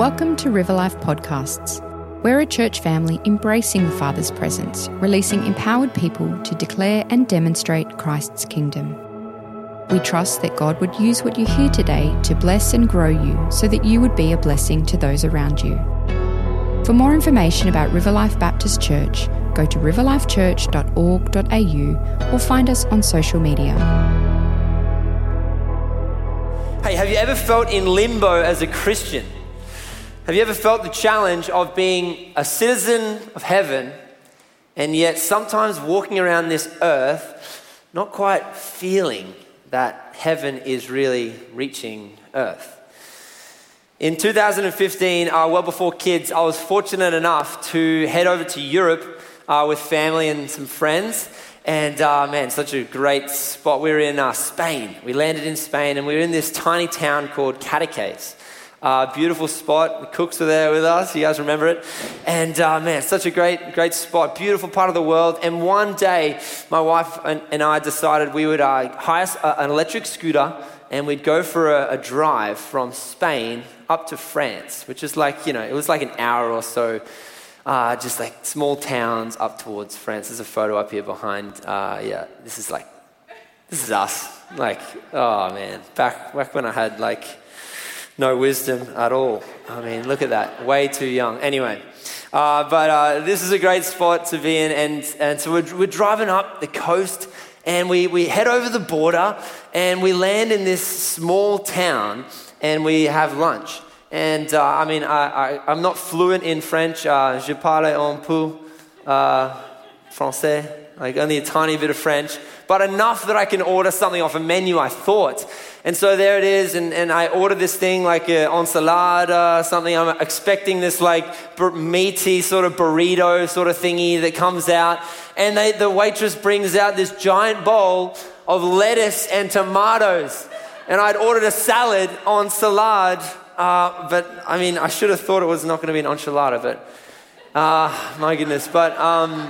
Welcome to River Life Podcasts. We're a church family embracing the Father's presence, releasing empowered people to declare and demonstrate Christ's kingdom. We trust that God would use what you hear today to bless and grow you so that you would be a blessing to those around you. For more information about River Life Baptist Church, go to riverlifechurch.org.au or find us on social media. Hey, have you ever felt in limbo as a Christian? Have you ever felt the challenge of being a citizen of heaven and yet sometimes walking around this earth not quite feeling that heaven is really reaching earth? In 2015, uh, well before kids, I was fortunate enough to head over to Europe uh, with family and some friends. And uh, man, such a great spot. We were in uh, Spain. We landed in Spain and we were in this tiny town called Cadaqués. Uh, beautiful spot. The cooks were there with us. You guys remember it? And uh, man, such a great, great spot. Beautiful part of the world. And one day, my wife and, and I decided we would uh, hire an electric scooter and we'd go for a, a, drive from Spain up to France, which is like, you know, it was like an hour or so, uh, just like small towns up towards France. There's a photo up here behind. Uh, yeah, this is like, this is us. Like, oh man, back, back when I had like, no wisdom at all. I mean, look at that. Way too young. Anyway, uh, but uh, this is a great spot to be in. And, and so we're, we're driving up the coast and we, we head over the border and we land in this small town and we have lunch. And uh, I mean, I, I, am not fluent in French. Uh, je parle un peu uh, français, like only a tiny bit of French, but enough that I can order something off a menu, I thought. And so there it is, and, and I order this thing like an ensalada, something. I'm expecting this like meaty sort of burrito sort of thingy that comes out. And they, the waitress brings out this giant bowl of lettuce and tomatoes. And I'd ordered a salad on salad, uh, but I mean, I should have thought it was not going to be an enchilada, but uh, my goodness. But, um,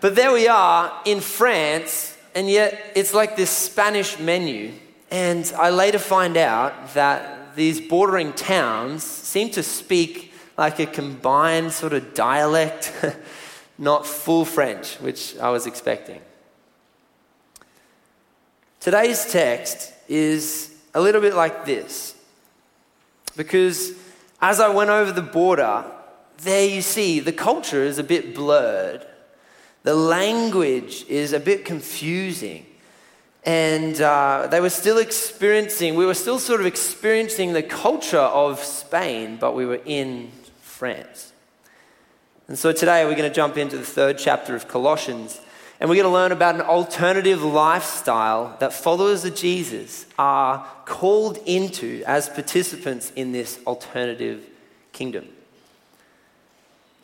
but there we are in France and yet it's like this Spanish menu. And I later find out that these bordering towns seem to speak like a combined sort of dialect, not full French, which I was expecting. Today's text is a little bit like this. Because as I went over the border, there you see the culture is a bit blurred. The language is a bit confusing. And uh, they were still experiencing, we were still sort of experiencing the culture of Spain, but we were in France. And so today we're going to jump into the third chapter of Colossians. And we're going to learn about an alternative lifestyle that followers of Jesus are called into as participants in this alternative kingdom.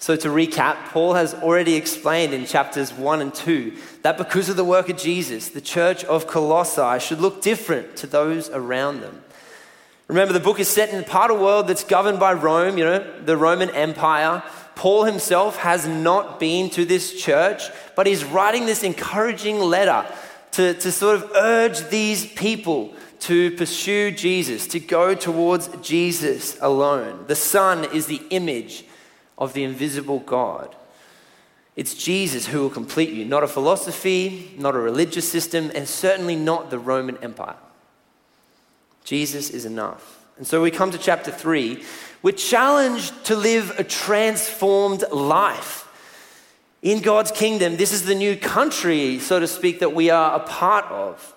So, to recap, Paul has already explained in chapters 1 and 2 that because of the work of Jesus, the church of Colossae should look different to those around them. Remember, the book is set in a part of the world that's governed by Rome, you know, the Roman Empire. Paul himself has not been to this church, but he's writing this encouraging letter to, to sort of urge these people to pursue Jesus, to go towards Jesus alone. The Son is the image of the invisible God. It's Jesus who will complete you, not a philosophy, not a religious system, and certainly not the Roman Empire. Jesus is enough. And so we come to chapter 3. We're challenged to live a transformed life. In God's kingdom, this is the new country, so to speak, that we are a part of.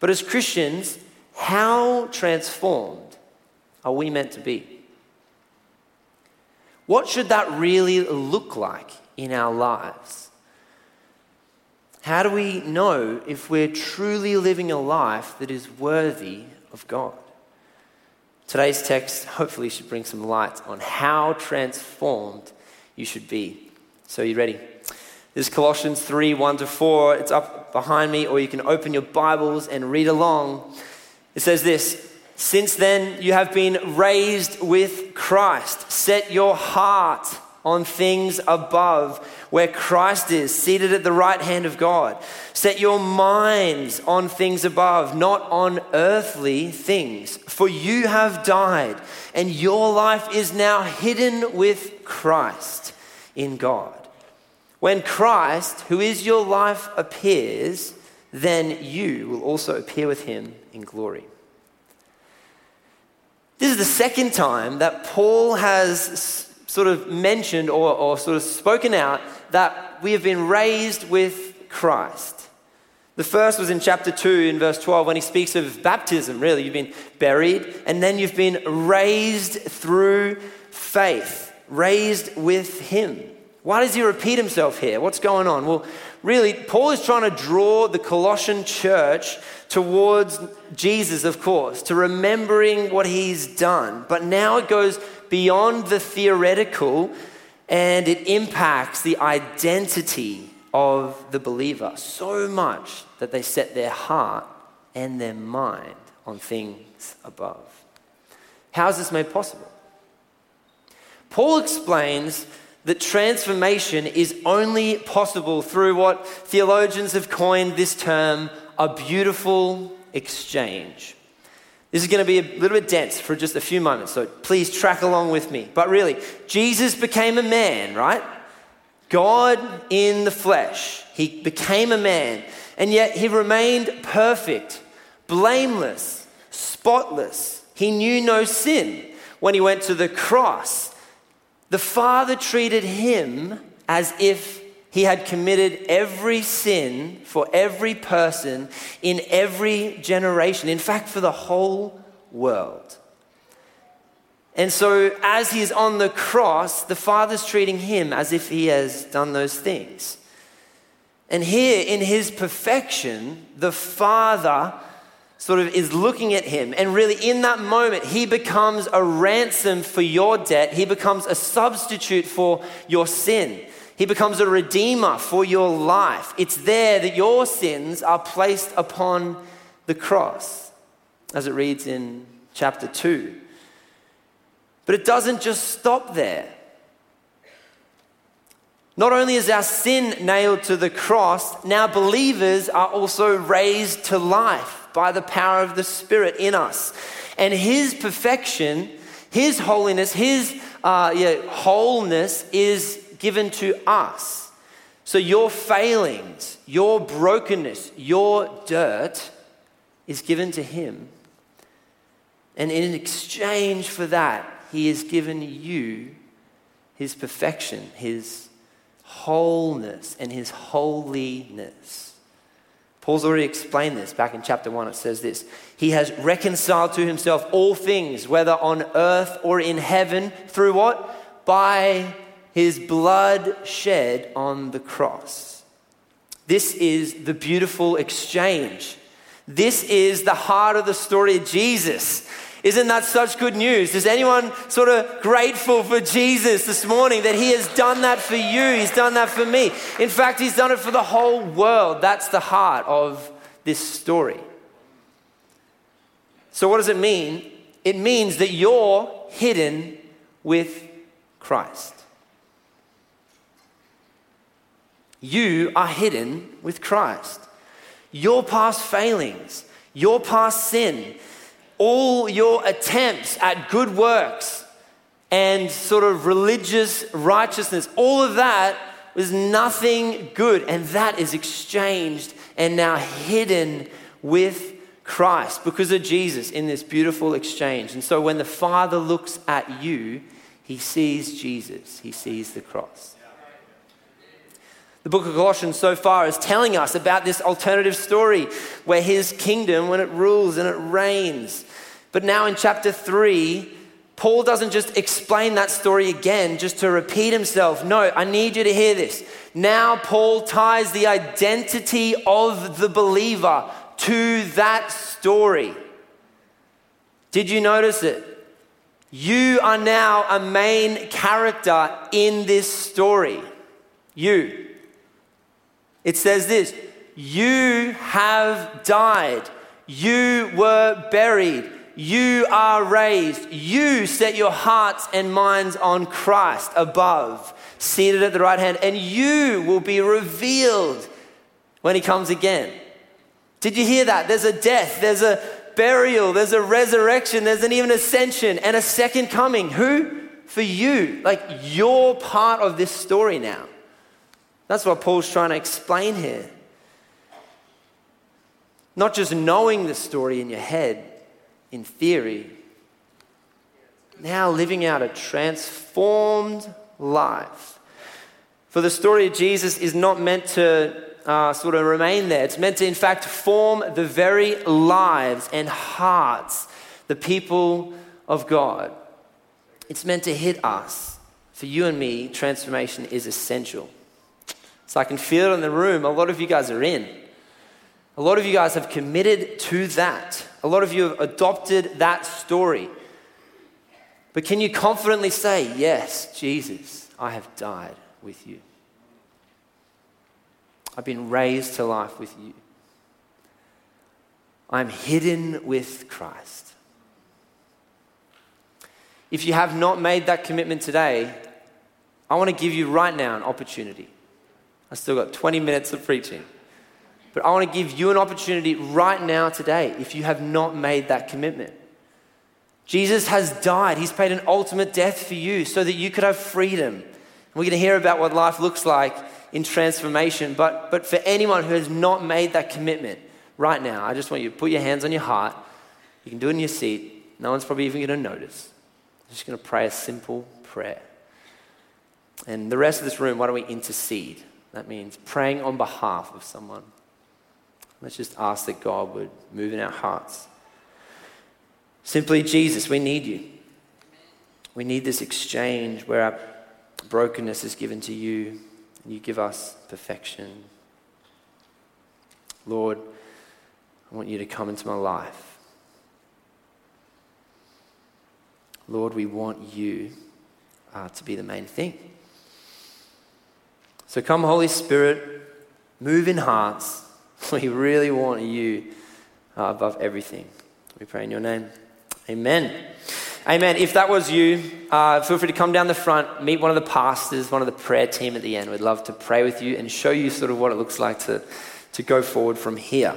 But as Christians, how transformed are we meant to be? What should that really look like in our lives? How do we know if we're truly living a life that is worthy of God? Today's text hopefully should bring some light on how transformed you should be. So, you ready? This is Colossians 3 1 to 4. It's up behind me, or you can open your Bibles and read along. It says this since then, you have been raised with Christ. Set your heart on things above, where Christ is, seated at the right hand of God. Set your minds on things above, not on earthly things. For you have died, and your life is now hidden with Christ in God. When Christ, who is your life, appears, then you will also appear with him in glory. This is the second time that Paul has sort of mentioned or, or sort of spoken out that we have been raised with Christ. The first was in chapter 2 in verse 12 when he speaks of baptism, really. You've been buried and then you've been raised through faith, raised with him. Why does he repeat himself here? What's going on? Well, really, Paul is trying to draw the Colossian church towards Jesus, of course, to remembering what he's done. But now it goes beyond the theoretical and it impacts the identity of the believer so much that they set their heart and their mind on things above. How is this made possible? Paul explains that transformation is only possible through what theologians have coined this term a beautiful exchange. This is going to be a little bit dense for just a few moments, so please track along with me. But really, Jesus became a man, right? God in the flesh. He became a man, and yet he remained perfect, blameless, spotless. He knew no sin when he went to the cross. The Father treated him as if he had committed every sin for every person in every generation, in fact, for the whole world. And so, as he is on the cross, the Father's treating him as if he has done those things. And here, in his perfection, the Father sort of is looking at him. And really, in that moment, he becomes a ransom for your debt, he becomes a substitute for your sin. He becomes a redeemer for your life. It's there that your sins are placed upon the cross, as it reads in chapter 2. But it doesn't just stop there. Not only is our sin nailed to the cross, now believers are also raised to life by the power of the Spirit in us. And His perfection, His holiness, His uh, yeah, wholeness is given to us. So your failings, your brokenness, your dirt is given to Him. And in exchange for that, He has given you His perfection, His wholeness, and His holiness. Paul's already explained this back in chapter 1. It says this He has reconciled to Himself all things, whether on earth or in heaven, through what? By his blood shed on the cross. This is the beautiful exchange. This is the heart of the story of Jesus. Isn't that such good news? Is anyone sort of grateful for Jesus this morning that he has done that for you? He's done that for me. In fact, he's done it for the whole world. That's the heart of this story. So, what does it mean? It means that you're hidden with Christ. You are hidden with Christ. Your past failings, your past sin, all your attempts at good works and sort of religious righteousness, all of that was nothing good. And that is exchanged and now hidden with Christ because of Jesus in this beautiful exchange. And so when the Father looks at you, he sees Jesus, he sees the cross. The book of Colossians so far is telling us about this alternative story where his kingdom, when it rules and it reigns. But now in chapter 3, Paul doesn't just explain that story again just to repeat himself. No, I need you to hear this. Now, Paul ties the identity of the believer to that story. Did you notice it? You are now a main character in this story. You. It says this You have died, you were buried, You are raised. You set your hearts and minds on Christ above, seated at the right hand, and you will be revealed when he comes again. Did you hear that? There's a death, there's a burial, there's a resurrection, there's an even ascension and a second coming. Who? For you. Like you're part of this story now. That's what Paul's trying to explain here. Not just knowing the story in your head, in theory, now living out a transformed life. For the story of Jesus is not meant to uh, sort of remain there. It's meant to, in fact, form the very lives and hearts, the people of God. It's meant to hit us. For you and me, transformation is essential. So I can feel it in the room. A lot of you guys are in. A lot of you guys have committed to that. A lot of you have adopted that story. But can you confidently say, Yes, Jesus, I have died with you? I've been raised to life with you. I'm hidden with Christ. If you have not made that commitment today, I want to give you right now an opportunity. I still got 20 minutes of preaching. But I want to give you an opportunity right now today if you have not made that commitment. Jesus has died. He's paid an ultimate death for you so that you could have freedom. And we're going to hear about what life looks like in transformation. But, but for anyone who has not made that commitment right now, I just want you to put your hands on your heart. You can do it in your seat. No one's probably even going to notice. I'm just going to pray a simple prayer. And the rest of this room, why don't we intercede? That means praying on behalf of someone. Let's just ask that God would move in our hearts. Simply, Jesus, we need you. We need this exchange where our brokenness is given to you and you give us perfection. Lord, I want you to come into my life. Lord, we want you uh, to be the main thing. So come, Holy Spirit, move in hearts. We really want you uh, above everything. We pray in your name. Amen. Amen. If that was you, uh, feel free to come down the front, meet one of the pastors, one of the prayer team at the end. We'd love to pray with you and show you sort of what it looks like to, to go forward from here.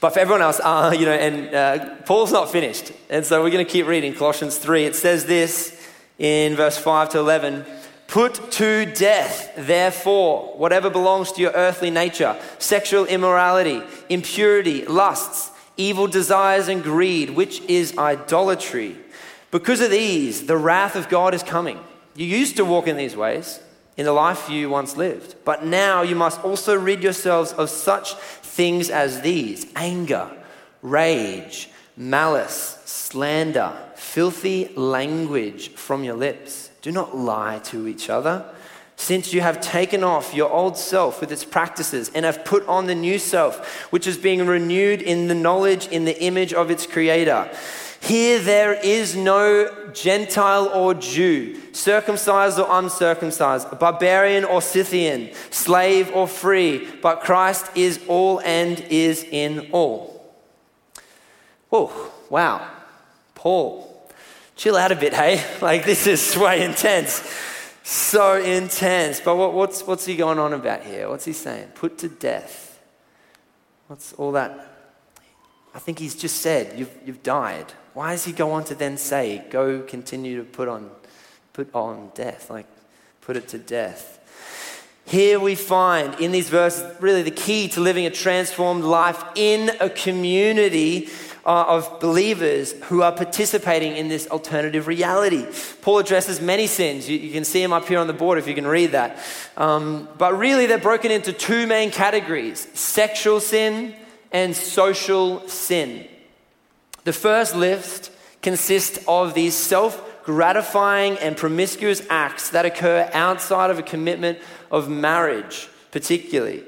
But for everyone else, uh, you know, and uh, Paul's not finished. And so we're going to keep reading Colossians 3. It says this in verse 5 to 11 Put to death, therefore, whatever belongs to your earthly nature sexual immorality, impurity, lusts, evil desires, and greed, which is idolatry. Because of these, the wrath of God is coming. You used to walk in these ways in the life you once lived, but now you must also rid yourselves of such things as these anger, rage, malice, slander, filthy language from your lips. Do not lie to each other. Since you have taken off your old self with its practices and have put on the new self, which is being renewed in the knowledge in the image of its creator. Here there is no Gentile or Jew, circumcised or uncircumcised, barbarian or Scythian, slave or free, but Christ is all and is in all. Oh, wow. Paul, chill out a bit, hey? Like, this is way intense. So intense. But what, what's, what's he going on about here? What's he saying? Put to death. What's all that? I think he's just said, you've, you've died. Why does he go on to then say, go continue to put on, put on death? Like, put it to death. Here we find in these verses really the key to living a transformed life in a community uh, of believers who are participating in this alternative reality. Paul addresses many sins. You, you can see them up here on the board if you can read that. Um, but really, they're broken into two main categories sexual sin and social sin. The first list consists of these self gratifying and promiscuous acts that occur outside of a commitment of marriage, particularly.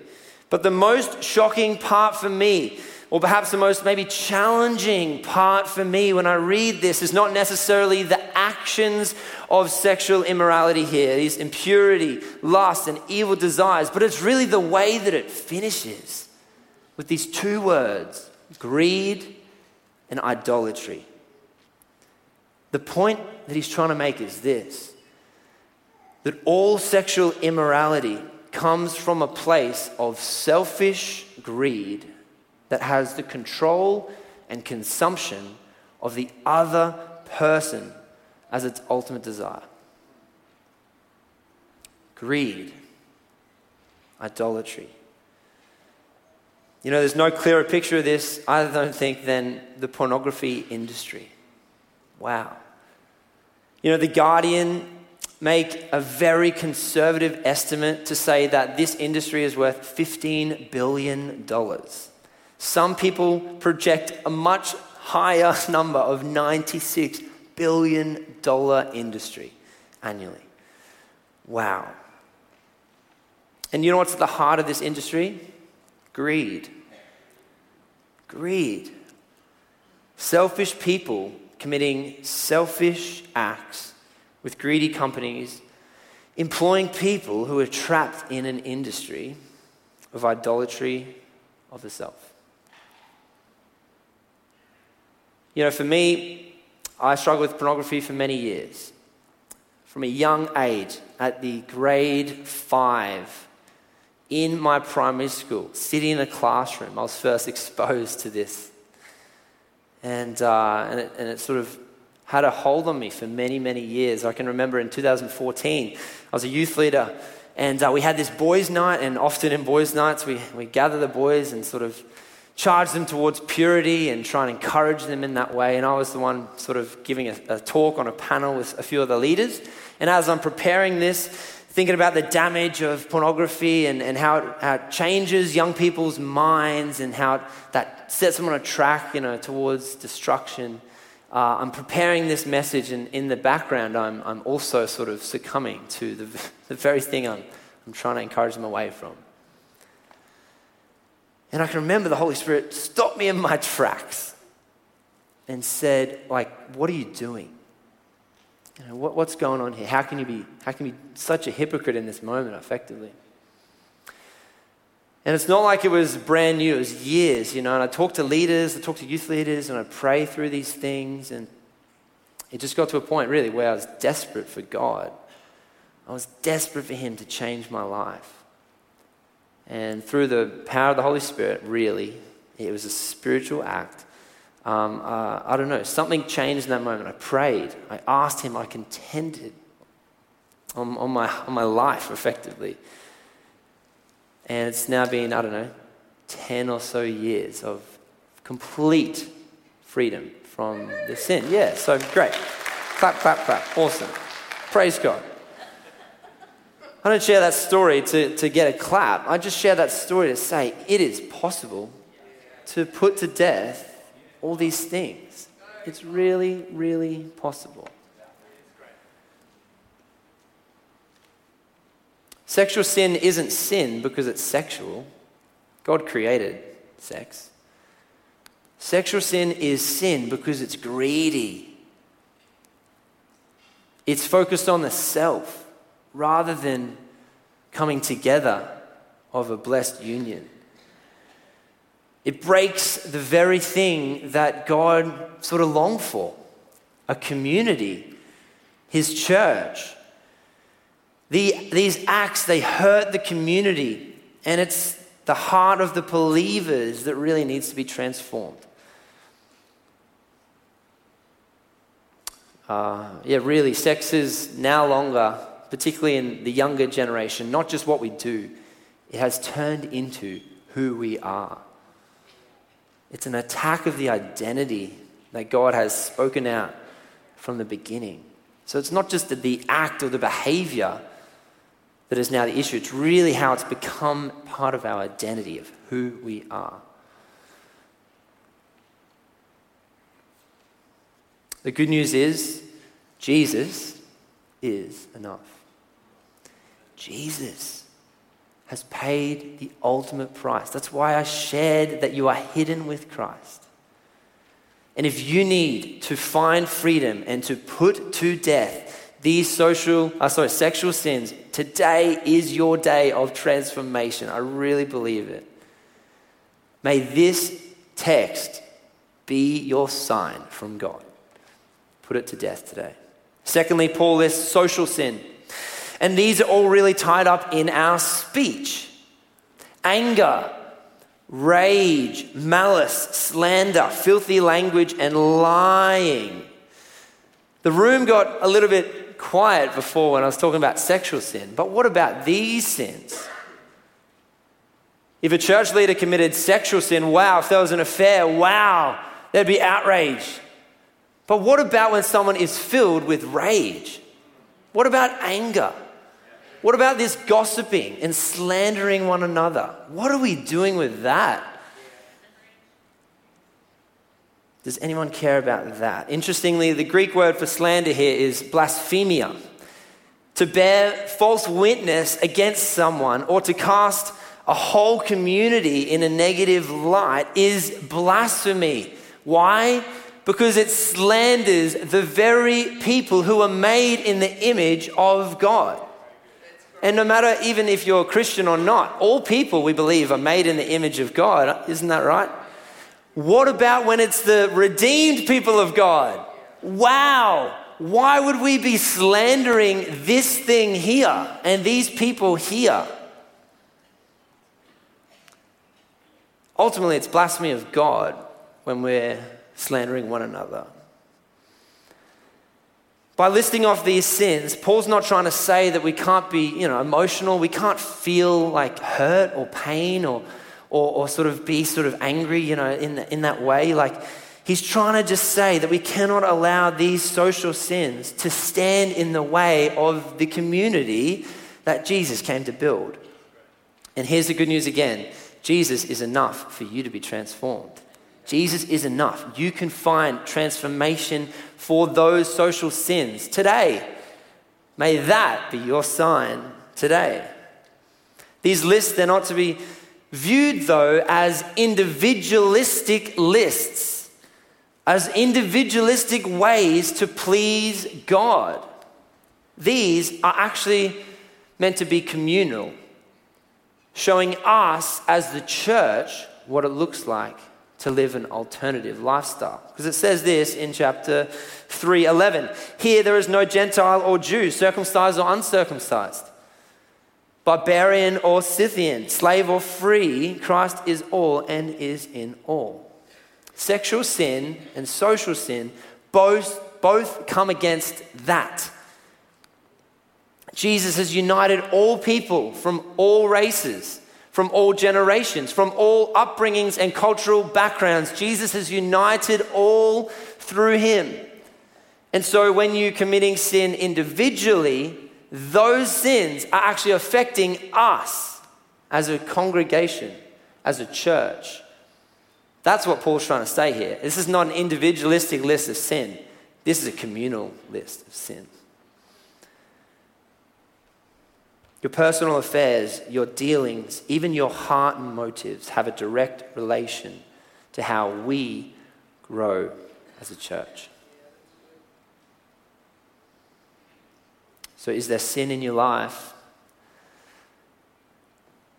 But the most shocking part for me or perhaps the most maybe challenging part for me when I read this is not necessarily the actions of sexual immorality here, these impurity, lust, and evil desires, but it's really the way that it finishes with these two words greed and idolatry. The point that he's trying to make is this that all sexual immorality comes from a place of selfish greed that has the control and consumption of the other person as its ultimate desire. Greed, idolatry. You know, there's no clearer picture of this, I don't think, than the pornography industry. Wow. You know, The Guardian make a very conservative estimate to say that this industry is worth $15 billion. Some people project a much higher number of $96 billion industry annually. Wow. And you know what's at the heart of this industry? Greed. Greed. Selfish people committing selfish acts with greedy companies, employing people who are trapped in an industry of idolatry of the self. You know, for me, I struggled with pornography for many years. From a young age, at the grade five, in my primary school, sitting in a classroom, I was first exposed to this. And, uh, and, it, and it sort of had a hold on me for many, many years. I can remember in 2014, I was a youth leader, and uh, we had this boys' night, and often in boys' nights, we, we gather the boys and sort of charge them towards purity and try and encourage them in that way. And I was the one sort of giving a, a talk on a panel with a few of the leaders. And as I'm preparing this, thinking about the damage of pornography and, and how, it, how it changes young people's minds and how that sets them on a track, you know, towards destruction. Uh, I'm preparing this message, and in the background, I'm, I'm also sort of succumbing to the, the very thing I'm, I'm trying to encourage them away from. And I can remember the Holy Spirit stopped me in my tracks and said, like, what are you doing? You know, what, what's going on here? How can you be how can you be such a hypocrite in this moment, effectively? And it's not like it was brand new, it was years, you know. And I talked to leaders, I talked to youth leaders, and I pray through these things. And it just got to a point, really, where I was desperate for God. I was desperate for Him to change my life. And through the power of the Holy Spirit, really, it was a spiritual act um, uh, I don't know, something changed in that moment. I prayed, I asked Him, I contended on, on, my, on my life effectively. And it's now been, I don't know, 10 or so years of complete freedom from the sin. Yeah, so great. Clap, clap, clap. Awesome. Praise God. I don't share that story to, to get a clap. I just share that story to say it is possible to put to death all these things. It's really, really possible. Sexual sin isn't sin because it's sexual. God created sex. Sexual sin is sin because it's greedy. It's focused on the self rather than coming together of a blessed union. It breaks the very thing that God sort of longed for a community, His church. The, these acts, they hurt the community, and it's the heart of the believers that really needs to be transformed. Uh, yeah, really, sex is now longer, particularly in the younger generation, not just what we do, it has turned into who we are. It's an attack of the identity that God has spoken out from the beginning. So it's not just the act or the behavior that is now the issue, it's really how it's become part of our identity of who we are. The good news is Jesus is enough. Jesus has paid the ultimate price. That's why I shared that you are hidden with Christ. And if you need to find freedom and to put to death these social, uh, sorry, sexual sins, today is your day of transformation. I really believe it. May this text be your sign from God. put it to death today. Secondly, Paul lists social sin. And these are all really tied up in our speech anger, rage, malice, slander, filthy language, and lying. The room got a little bit quiet before when I was talking about sexual sin, but what about these sins? If a church leader committed sexual sin, wow, if there was an affair, wow, there'd be outrage. But what about when someone is filled with rage? What about anger? What about this gossiping and slandering one another? What are we doing with that? Does anyone care about that? Interestingly, the Greek word for slander here is blasphemia. To bear false witness against someone or to cast a whole community in a negative light is blasphemy. Why? Because it slanders the very people who are made in the image of God. And no matter even if you're a Christian or not, all people we believe are made in the image of God. Isn't that right? What about when it's the redeemed people of God? Wow. Why would we be slandering this thing here and these people here? Ultimately, it's blasphemy of God when we're slandering one another. By listing off these sins, Paul's not trying to say that we can't be, you know, emotional, we can't feel like hurt or pain or, or, or sort of be sort of angry, you know, in, the, in that way. Like, he's trying to just say that we cannot allow these social sins to stand in the way of the community that Jesus came to build. And here's the good news again Jesus is enough for you to be transformed. Jesus is enough. You can find transformation for those social sins today. May that be your sign today. These lists, they're not to be viewed, though, as individualistic lists, as individualistic ways to please God. These are actually meant to be communal, showing us as the church what it looks like to live an alternative lifestyle. Because it says this in chapter 3:11. Here there is no Gentile or Jew, circumcised or uncircumcised, barbarian or Scythian, slave or free, Christ is all and is in all. Sexual sin and social sin both, both come against that. Jesus has united all people from all races from all generations, from all upbringings and cultural backgrounds. Jesus has united all through him. And so when you're committing sin individually, those sins are actually affecting us as a congregation, as a church. That's what Paul's trying to say here. This is not an individualistic list of sin, this is a communal list of sin. Your personal affairs, your dealings, even your heart and motives have a direct relation to how we grow as a church. So, is there sin in your life?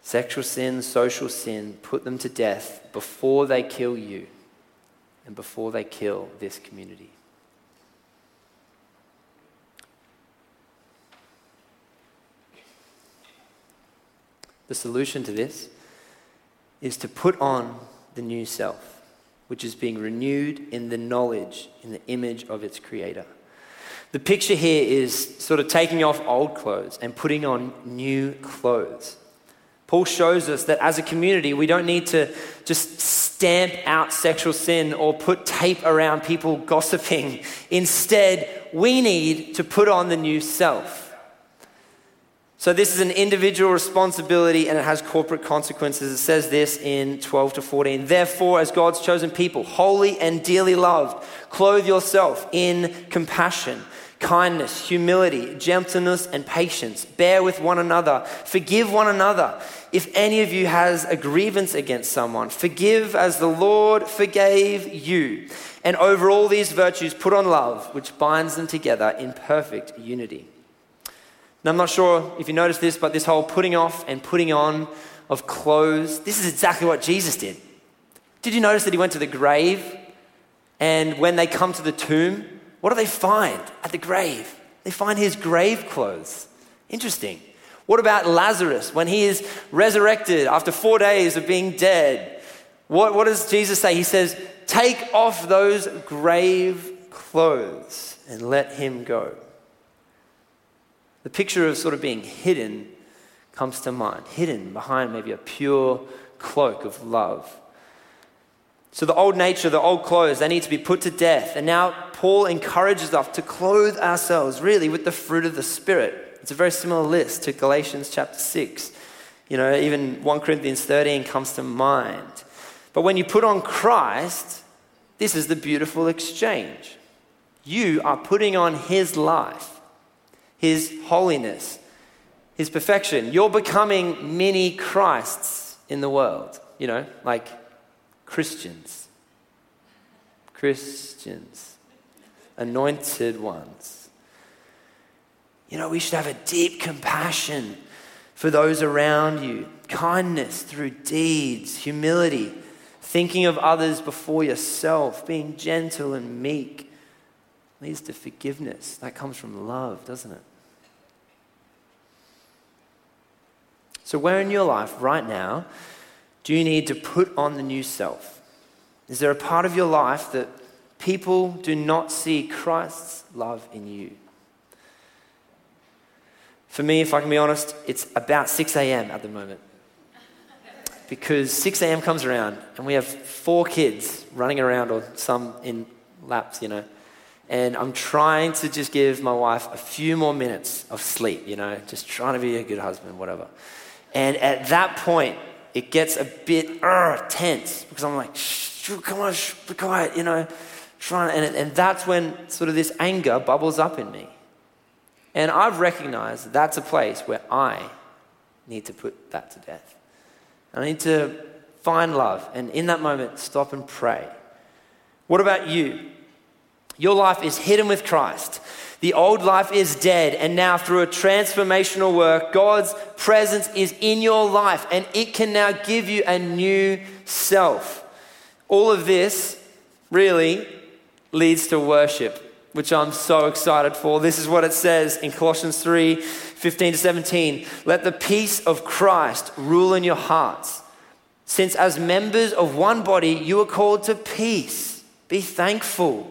Sexual sin, social sin, put them to death before they kill you and before they kill this community. The solution to this is to put on the new self, which is being renewed in the knowledge, in the image of its creator. The picture here is sort of taking off old clothes and putting on new clothes. Paul shows us that as a community, we don't need to just stamp out sexual sin or put tape around people gossiping. Instead, we need to put on the new self. So, this is an individual responsibility and it has corporate consequences. It says this in 12 to 14. Therefore, as God's chosen people, holy and dearly loved, clothe yourself in compassion, kindness, humility, gentleness, and patience. Bear with one another. Forgive one another. If any of you has a grievance against someone, forgive as the Lord forgave you. And over all these virtues, put on love, which binds them together in perfect unity. Now, I'm not sure if you noticed this, but this whole putting off and putting on of clothes, this is exactly what Jesus did. Did you notice that he went to the grave and when they come to the tomb, What do they find at the grave? They find his grave clothes. Interesting. What about Lazarus when he is resurrected after four days of being dead? What, what does Jesus say? He says, Take off those grave clothes and let him go. The picture of sort of being hidden comes to mind, hidden behind maybe a pure cloak of love. So, the old nature, the old clothes, they need to be put to death. And now, Paul encourages us to clothe ourselves really with the fruit of the Spirit. It's a very similar list to Galatians chapter 6. You know, even 1 Corinthians 13 comes to mind. But when you put on Christ, this is the beautiful exchange. You are putting on His life, His holiness, His perfection. You're becoming mini Christs in the world, you know, like Christians. Christians, anointed ones. You know, we should have a deep compassion for those around you, kindness through deeds, humility, thinking of others before yourself, being gentle and meek leads to forgiveness. That comes from love, doesn't it? So, where in your life right now do you need to put on the new self? Is there a part of your life that people do not see Christ's love in you? For me, if I can be honest, it's about 6 a.m. at the moment. Because 6 a.m. comes around and we have four kids running around, or some in laps, you know. And I'm trying to just give my wife a few more minutes of sleep, you know, just trying to be a good husband, whatever. And at that point, it gets a bit uh, tense because I'm like, shh, come on, shh, be quiet, you know, trying, and, and that's when sort of this anger bubbles up in me. And I've recognized that that's a place where I need to put that to death. I need to find love and in that moment stop and pray. What about you? Your life is hidden with Christ. The old life is dead, and now through a transformational work, God's presence is in your life, and it can now give you a new self. All of this really leads to worship, which I'm so excited for. This is what it says in Colossians 3 15 to 17. Let the peace of Christ rule in your hearts, since as members of one body you are called to peace. Be thankful.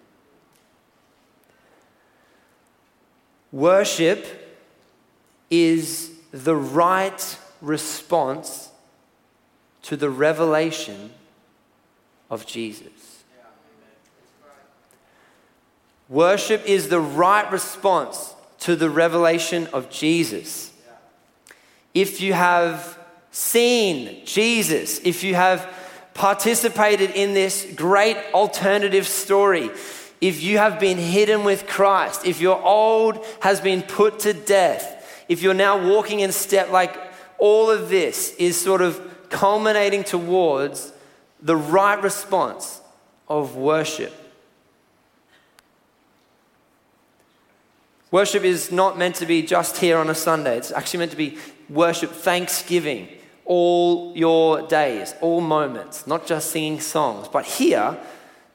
Worship is the right response to the revelation of Jesus. Worship is the right response to the revelation of Jesus. If you have seen Jesus, if you have participated in this great alternative story, if you have been hidden with Christ, if your old has been put to death, if you're now walking in step, like all of this is sort of culminating towards the right response of worship. Worship is not meant to be just here on a Sunday. It's actually meant to be worship, thanksgiving, all your days, all moments, not just singing songs. But here,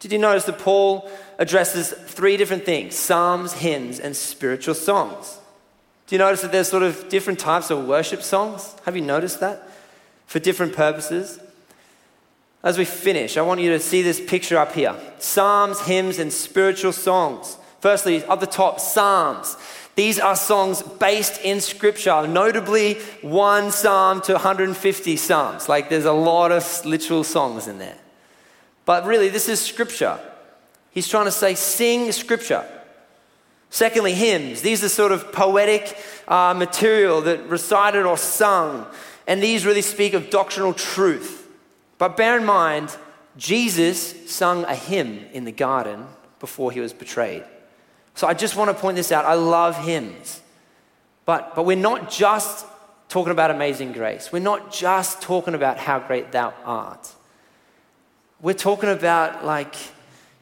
did you notice that Paul addresses three different things psalms, hymns, and spiritual songs? Do you notice that there's sort of different types of worship songs? Have you noticed that? For different purposes. As we finish, I want you to see this picture up here Psalms, hymns, and spiritual songs. Firstly, at the top, Psalms. These are songs based in Scripture, notably one psalm to 150 psalms. Like there's a lot of literal songs in there. But really, this is scripture. He's trying to say, sing scripture. Secondly, hymns. These are sort of poetic uh, material that recited or sung. And these really speak of doctrinal truth. But bear in mind, Jesus sung a hymn in the garden before he was betrayed. So I just want to point this out. I love hymns. But, but we're not just talking about amazing grace. We're not just talking about how great thou art. We're talking about like,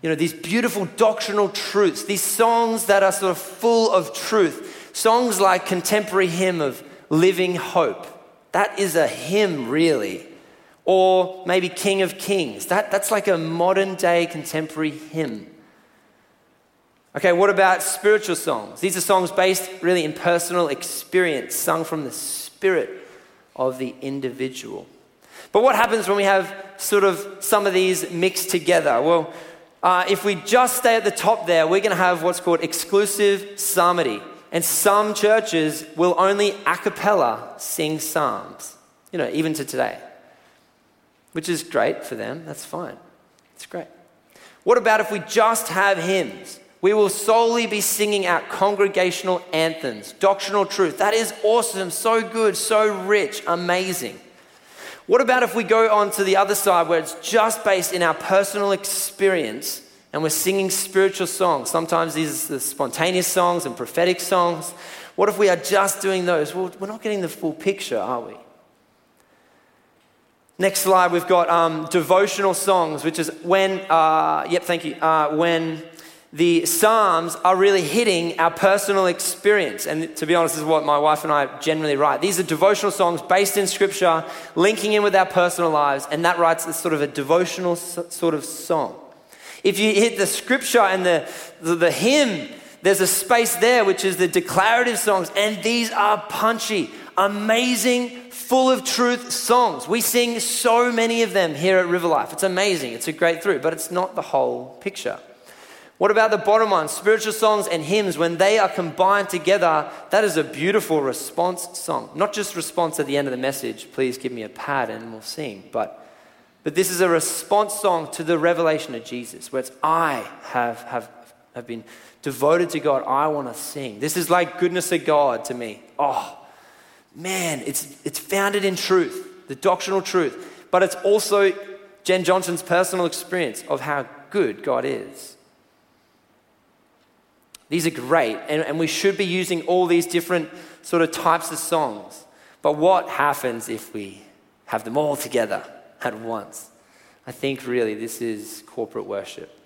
you know, these beautiful doctrinal truths, these songs that are sort of full of truth. Songs like contemporary hymn of living hope. That is a hymn, really. Or maybe King of Kings. That, that's like a modern day contemporary hymn. Okay, what about spiritual songs? These are songs based really in personal experience, sung from the spirit of the individual. But what happens when we have sort of some of these mixed together? Well, uh, if we just stay at the top there, we're going to have what's called exclusive psalmody. And some churches will only a cappella sing psalms, you know, even to today, which is great for them. That's fine. It's great. What about if we just have hymns? We will solely be singing out congregational anthems, doctrinal truth. That is awesome, so good, so rich, amazing. What about if we go on to the other side where it's just based in our personal experience and we're singing spiritual songs? Sometimes these are the spontaneous songs and prophetic songs. What if we are just doing those? Well, we're not getting the full picture, are we? Next slide, we've got um, devotional songs, which is when, uh, yep, thank you, uh, when the Psalms are really hitting our personal experience. And to be honest, this is what my wife and I generally write. These are devotional songs based in Scripture, linking in with our personal lives, and that writes this sort of a devotional sort of song. If you hit the Scripture and the, the, the hymn, there's a space there which is the declarative songs, and these are punchy, amazing, full of truth songs. We sing so many of them here at River Life. It's amazing. It's a great through, but it's not the whole picture. What about the bottom one? Spiritual songs and hymns, when they are combined together, that is a beautiful response song. Not just response at the end of the message, please give me a pad and we'll sing, but, but this is a response song to the revelation of Jesus, where it's I have, have, have been devoted to God. I want to sing. This is like goodness of God to me. Oh, man, it's, it's founded in truth, the doctrinal truth, but it's also Jen Johnson's personal experience of how good God is. These are great, and, and we should be using all these different sort of types of songs. But what happens if we have them all together at once? I think really this is corporate worship.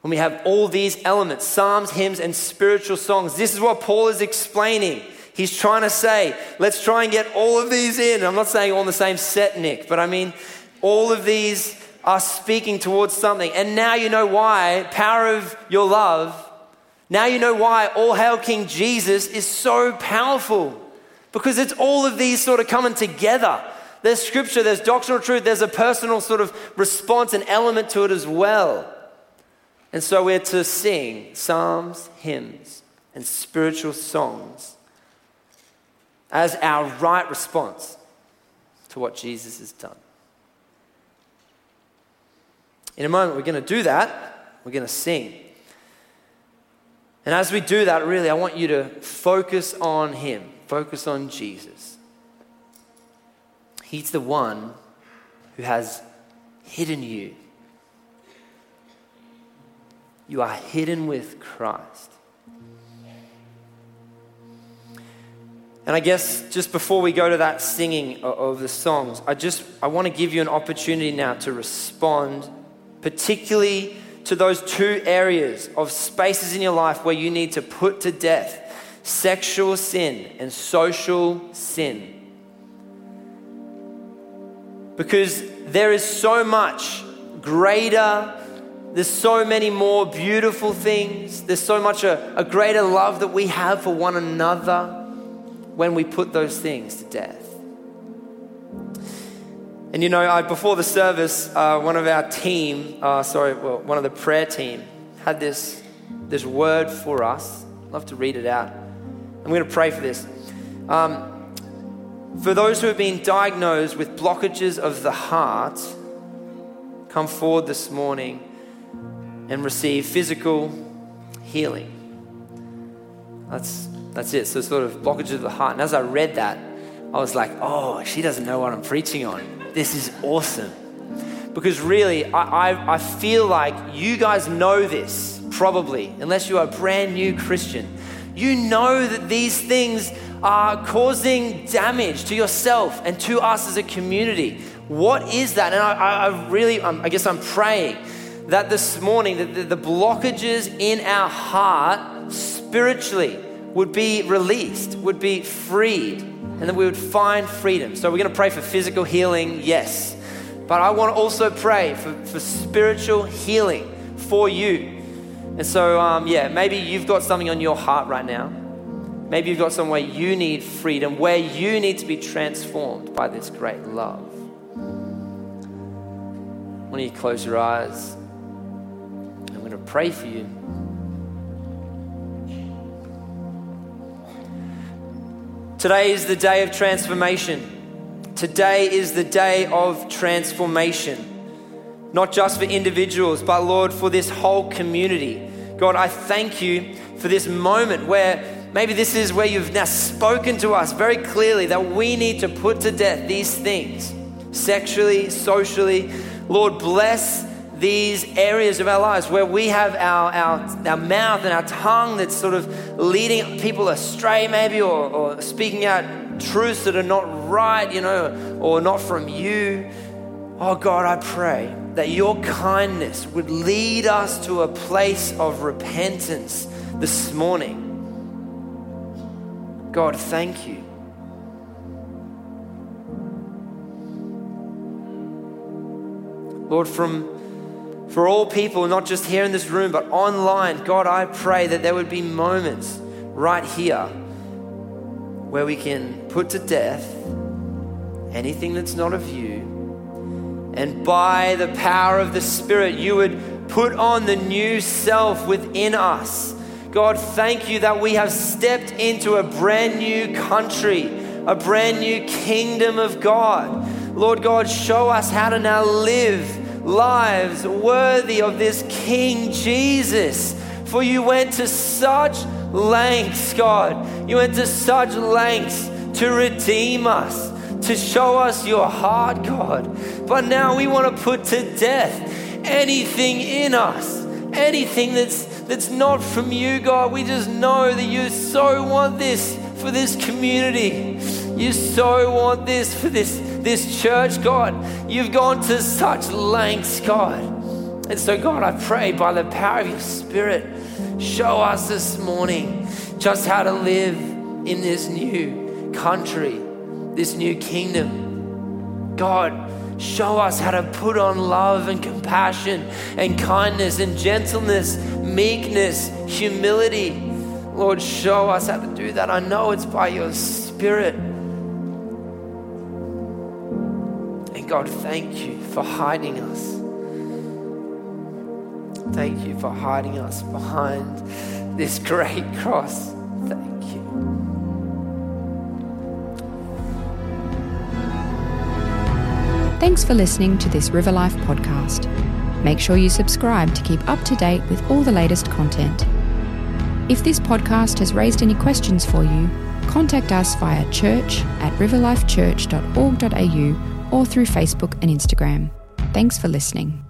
When we have all these elements psalms, hymns, and spiritual songs, this is what Paul is explaining. He's trying to say, let's try and get all of these in. I'm not saying all in the same set, Nick, but I mean, all of these are speaking towards something. And now you know why power of your love now you know why All Hail King Jesus is so powerful. Because it's all of these sort of coming together. There's scripture, there's doctrinal truth, there's a personal sort of response and element to it as well. And so we're to sing psalms, hymns, and spiritual songs as our right response to what Jesus has done. In a moment, we're going to do that. We're going to sing. And as we do that, really, I want you to focus on Him, focus on Jesus. He's the one who has hidden you. You are hidden with Christ. And I guess just before we go to that singing of the songs, I just I want to give you an opportunity now to respond, particularly to those two areas of spaces in your life where you need to put to death sexual sin and social sin. Because there is so much greater, there's so many more beautiful things, there's so much a, a greater love that we have for one another when we put those things to death. And you know, I, before the service, uh, one of our team, uh, sorry, well, one of the prayer team, had this, this word for us. I'd love to read it out. I'm going to pray for this. Um, for those who have been diagnosed with blockages of the heart, come forward this morning and receive physical healing. That's, that's it. So, sort of blockages of the heart. And as I read that, I was like, oh, she doesn't know what I'm preaching on this is awesome. Because really, I, I, I feel like you guys know this, probably, unless you are a brand new Christian. You know that these things are causing damage to yourself and to us as a community. What is that? And I, I really, um, I guess I'm praying that this morning, that the blockages in our heart spiritually would be released, would be freed, and that we would find freedom. So we're going to pray for physical healing, yes. But I want to also pray for, for spiritual healing for you. And so, um, yeah, maybe you've got something on your heart right now. Maybe you've got somewhere you need freedom, where you need to be transformed by this great love. Why don't you close your eyes? I'm going to pray for you. Today is the day of transformation. Today is the day of transformation. Not just for individuals, but Lord, for this whole community. God, I thank you for this moment where maybe this is where you've now spoken to us very clearly that we need to put to death these things sexually, socially. Lord, bless these areas of our lives where we have our, our, our mouth and our tongue that's sort of leading people astray, maybe, or, or speaking out truths that are not right, you know, or not from you. Oh God, I pray that your kindness would lead us to a place of repentance this morning. God, thank you. Lord, from for all people, not just here in this room, but online, God, I pray that there would be moments right here where we can put to death anything that's not of you and by the power of the Spirit, you would put on the new self within us. God, thank you that we have stepped into a brand new country, a brand new kingdom of God. Lord God, show us how to now live lives worthy of this King Jesus. For you went to such lengths, God. You went to such lengths to redeem us to show us your heart, God. But now we want to put to death anything in us, anything that's that's not from you, God. We just know that you so want this for this community. You so want this for this this church, God. You've gone to such lengths, God. And so, God, I pray by the power of your Spirit, show us this morning just how to live in this new country this new kingdom. God, show us how to put on love and compassion and kindness and gentleness, meekness, humility. Lord, show us how to do that. I know it's by your Spirit. God, thank you for hiding us. Thank you for hiding us behind this great cross. Thank you. Thanks for listening to this River Life podcast. Make sure you subscribe to keep up to date with all the latest content. If this podcast has raised any questions for you, contact us via church at riverlifechurch.org.au or through Facebook and Instagram. Thanks for listening.